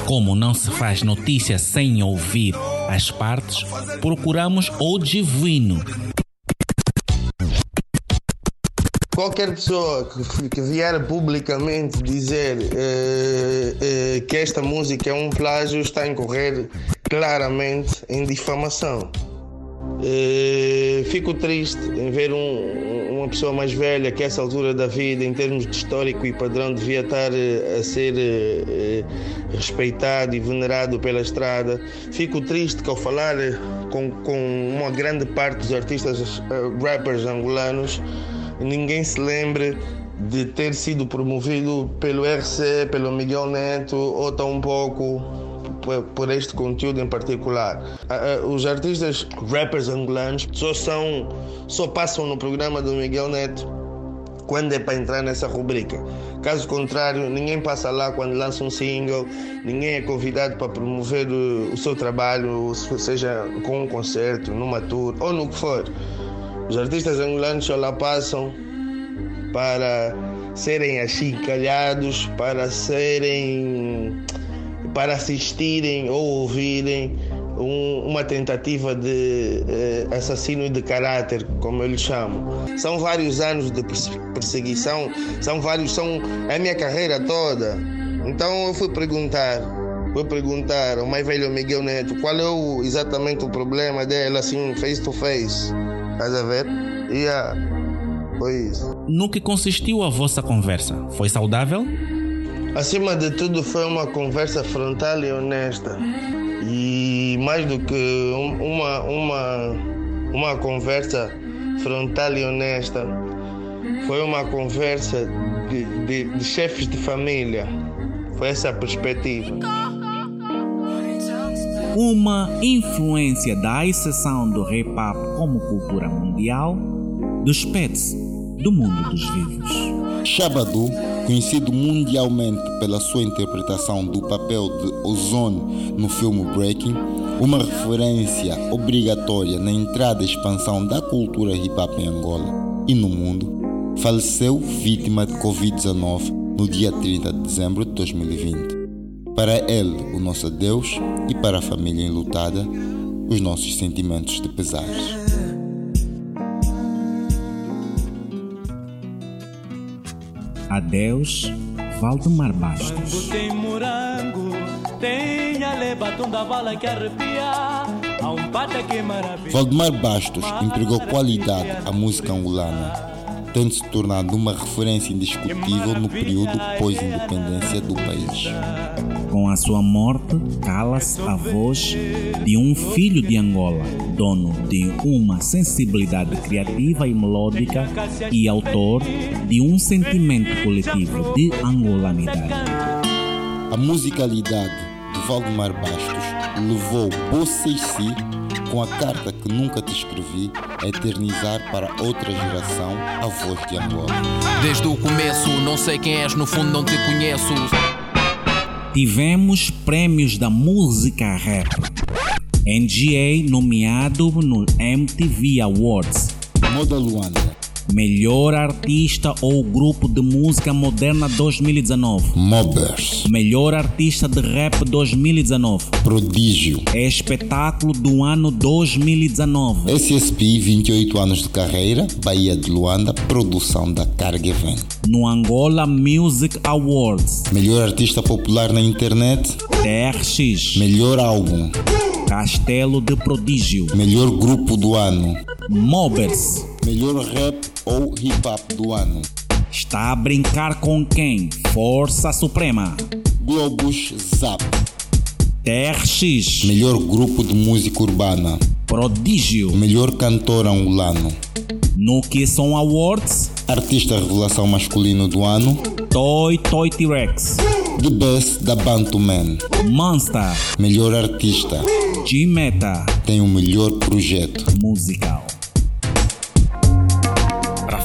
Como não se faz notícia sem ouvir as partes, procuramos o divino. Qualquer pessoa que, que vier publicamente dizer eh, eh, que esta música é um plágio está a incorrer claramente em difamação. Eh, fico triste em ver um, uma pessoa mais velha que, a essa altura da vida, em termos de histórico e padrão, devia estar a ser respeitado e venerado pela estrada. Fico triste que, ao falar com, com uma grande parte dos artistas rappers angolanos, ninguém se lembre de ter sido promovido pelo RC, pelo Miguel Neto ou tão pouco por este conteúdo em particular. Os artistas rappers angolanos só são, só passam no programa do Miguel Neto quando é para entrar nessa rubrica. Caso contrário, ninguém passa lá quando lança um single, ninguém é convidado para promover o seu trabalho, seja com um concerto, numa tour ou no que for. Os artistas angolanos só lá passam para serem achincalhados, para serem para assistirem ou ouvirem um, uma tentativa de eh, assassino de caráter, como eu lhe chamo. São vários anos de perseguição, são vários, são a minha carreira toda. Então eu fui perguntar, fui perguntar ao mais velho Miguel Neto qual é o, exatamente o problema dele, assim, face to face. Estás a ver? E yeah, foi isso. No que consistiu a vossa conversa? Foi saudável? Acima de tudo, foi uma conversa frontal e honesta. E mais do que uma, uma, uma conversa frontal e honesta, foi uma conversa de, de, de chefes de família. Foi essa a perspectiva. Uma influência da exceção do hop como cultura mundial despede-se do mundo dos vivos. Shabadu, conhecido mundialmente pela sua interpretação do papel de Ozone no filme Breaking, uma referência obrigatória na entrada e expansão da cultura hip hop em Angola e no mundo, faleceu vítima de Covid-19 no dia 30 de dezembro de 2020. Para ele, o nosso Deus, e para a família enlutada, os nossos sentimentos de pesar. Adeus, Valdemar Bastos. Tem morango, tem a lebatum da bala que arrepia. Um que. Valdemar Bastos empregou qualidade à música angolana, tendo se tornado uma referência indiscutível no período pós-independência do país. Com a sua morte, cala-se a voz de um filho de Angola, dono de uma sensibilidade criativa e melódica e autor de um sentimento coletivo de angolanidade. A musicalidade de Valdemar Bastos levou Bossessi com a carta que nunca te escrevi a eternizar para outra geração a voz de Angola. Desde o começo, não sei quem és, no fundo não te conheço. Tivemos prêmios da música rap. NGA nomeado no MTV Awards. Moda Luanda, Melhor artista ou grupo de música moderna 2019. Mobbers. Melhor artista de rap 2019. Prodígio. Espetáculo do ano 2019. SSP, 28 anos de carreira, Bahia de Luanda, produção da Carga Event. No Angola Music Awards. Melhor artista popular na internet. TRX. Melhor álbum. Castelo de Prodígio. Melhor grupo do ano. Mobbers. Melhor rap ou hip hop do ano. Está a brincar com quem? Força Suprema. Globus Zap. TRX. Melhor grupo de música urbana. Prodígio. Melhor cantor angolano. No que são awards? Artista revelação masculino do ano. Toy Toy T-Rex. The Best da Bantu Man. Monster. Melhor artista. G-Meta. Tem o melhor projeto musical.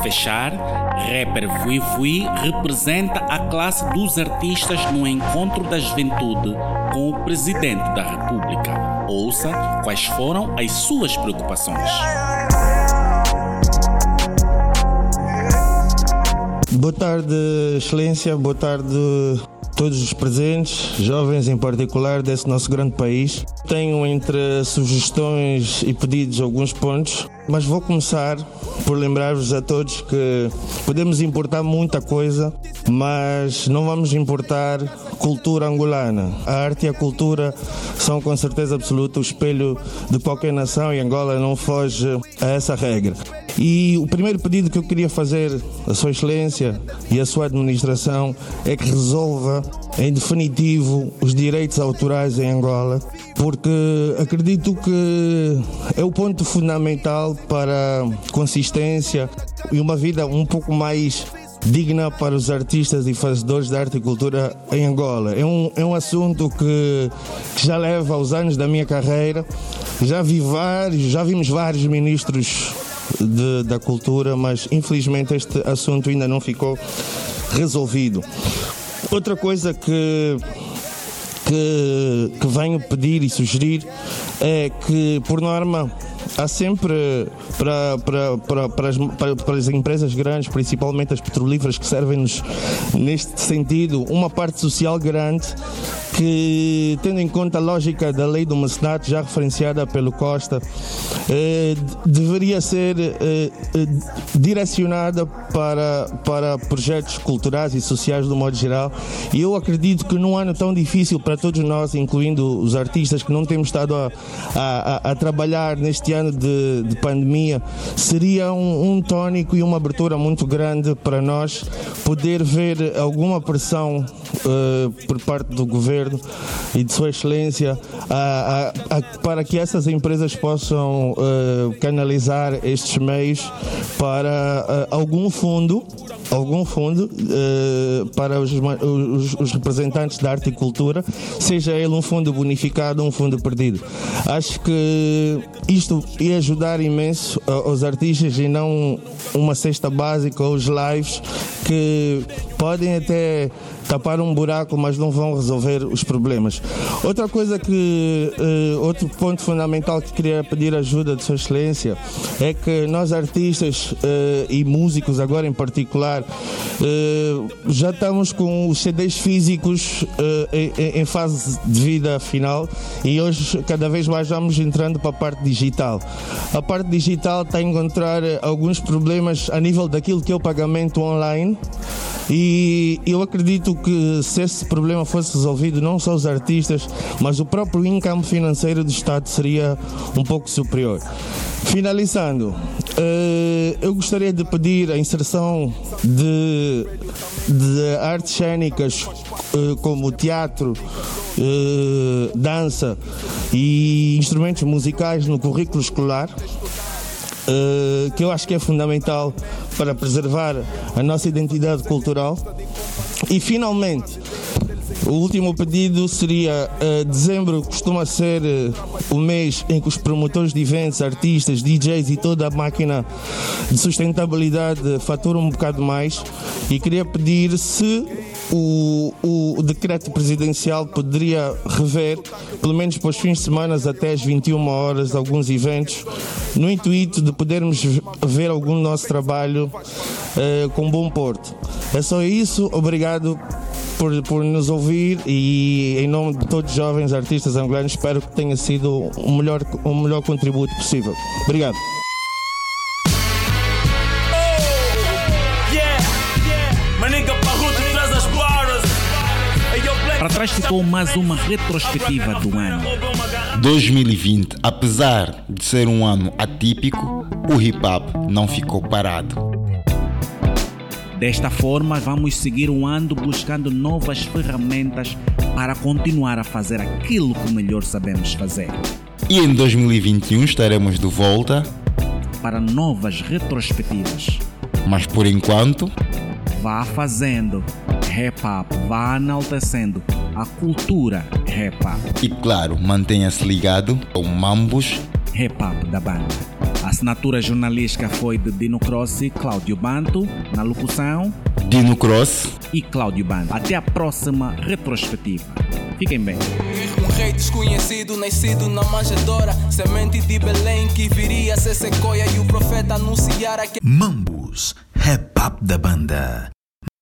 Fechar, rapper Vui Vui representa a classe dos artistas no encontro da juventude com o presidente da República. Ouça quais foram as suas preocupações. Boa tarde, Excelência. Boa tarde todos os presentes, jovens em particular desse nosso grande país. Tenho entre sugestões e pedidos alguns pontos, mas vou começar por lembrar-vos a todos que podemos importar muita coisa, mas não vamos importar cultura angolana. A arte e a cultura são com certeza absoluta o espelho de qualquer nação e Angola não foge a essa regra. E o primeiro pedido que eu queria fazer à Sua Excelência e à sua administração é que resolva em definitivo os direitos autorais em Angola, porque acredito que é o ponto fundamental para consistência e uma vida um pouco mais digna para os artistas e fazedores de arte e cultura em Angola. É um, é um assunto que, que já leva aos anos da minha carreira. Já vi vários, já vimos vários ministros de, da cultura, mas infelizmente este assunto ainda não ficou resolvido. Outra coisa que que, que venho pedir e sugerir é que, por norma, há sempre para, para, para, para, as, para, para as empresas grandes, principalmente as petrolíferas que servem-nos neste sentido, uma parte social grande que, tendo em conta a lógica da lei do mecenato já referenciada pelo Costa, eh, deveria ser eh, eh, direcionada para, para projetos culturais e sociais do modo geral. E eu acredito que num ano tão difícil para todos nós, incluindo os artistas que não temos estado a, a, a trabalhar neste ano de, de pandemia, seria um, um tónico e uma abertura muito grande para nós poder ver alguma pressão uh, por parte do governo e de Sua Excelência para que essas empresas possam uh, canalizar estes meios para uh, algum fundo algum fundo para os, os, os, representantes da arte e cultura, seja ele um fundo bonificado ou um fundo perdido. Acho que isto ia ajudar imenso aos artistas e não uma cesta básica ou os lives que podem até tapar um buraco, mas não vão resolver os problemas. Outra coisa que, uh, outro ponto fundamental que queria pedir ajuda de Sua Excelência é que nós artistas uh, e músicos agora em particular uh, já estamos com os CDs físicos em, em fase de vida final e hoje cada vez mais vamos entrando para a parte digital. A parte digital está a encontrar alguns problemas a nível daquilo que é o pagamento online e eu acredito que se esse problema fosse resolvido, não só os artistas, mas o próprio income financeiro do Estado seria um pouco superior. Finalizando, eu gostaria de pedir a inserção de, de artes cênicas como teatro, dança e instrumentos musicais no currículo escolar. Uh, que eu acho que é fundamental para preservar a nossa identidade cultural. E finalmente, O último pedido seria uh, dezembro costuma ser uh, o mês em que os promotores de eventos, artistas, DJs e toda a máquina de sustentabilidade faturam um bocado mais e queria pedir se o, o, decreto presidencial poderia rever, pelo menos para os fins de semana até as 21 horas, alguns eventos, no intuito de podermos ver algum nosso trabalho uh, com bom porto. É só isso, obrigado por, por nos ouvir e em nome de todos os jovens artistas angolanos espero que tenha sido o melhor, o melhor contributo possível. Obrigado. Ficou mais uma retrospectiva do ano. 2020, apesar de ser um ano atípico, o hip hop não ficou parado. Desta forma, vamos seguir o ano buscando novas ferramentas para continuar a fazer aquilo que melhor sabemos fazer. E em 2021 estaremos de volta para novas retrospectivas. Mas por enquanto, vá fazendo rap up, vá enaltecendo a cultura rap up. E claro, mantenha-se ligado ao Mambos Hip Hop da banda. A assinatura jornalística foi de Dino Cross e Cláudio Banto, na locução. Dino Cross e Cláudio Banto. Até a próxima retrospectiva. Fiquem bem. Um rei desconhecido, nascido na manjedoura, semente de Belém que viria a ser sequoia e o profeta anunciara que. Mambus, rap up da banda.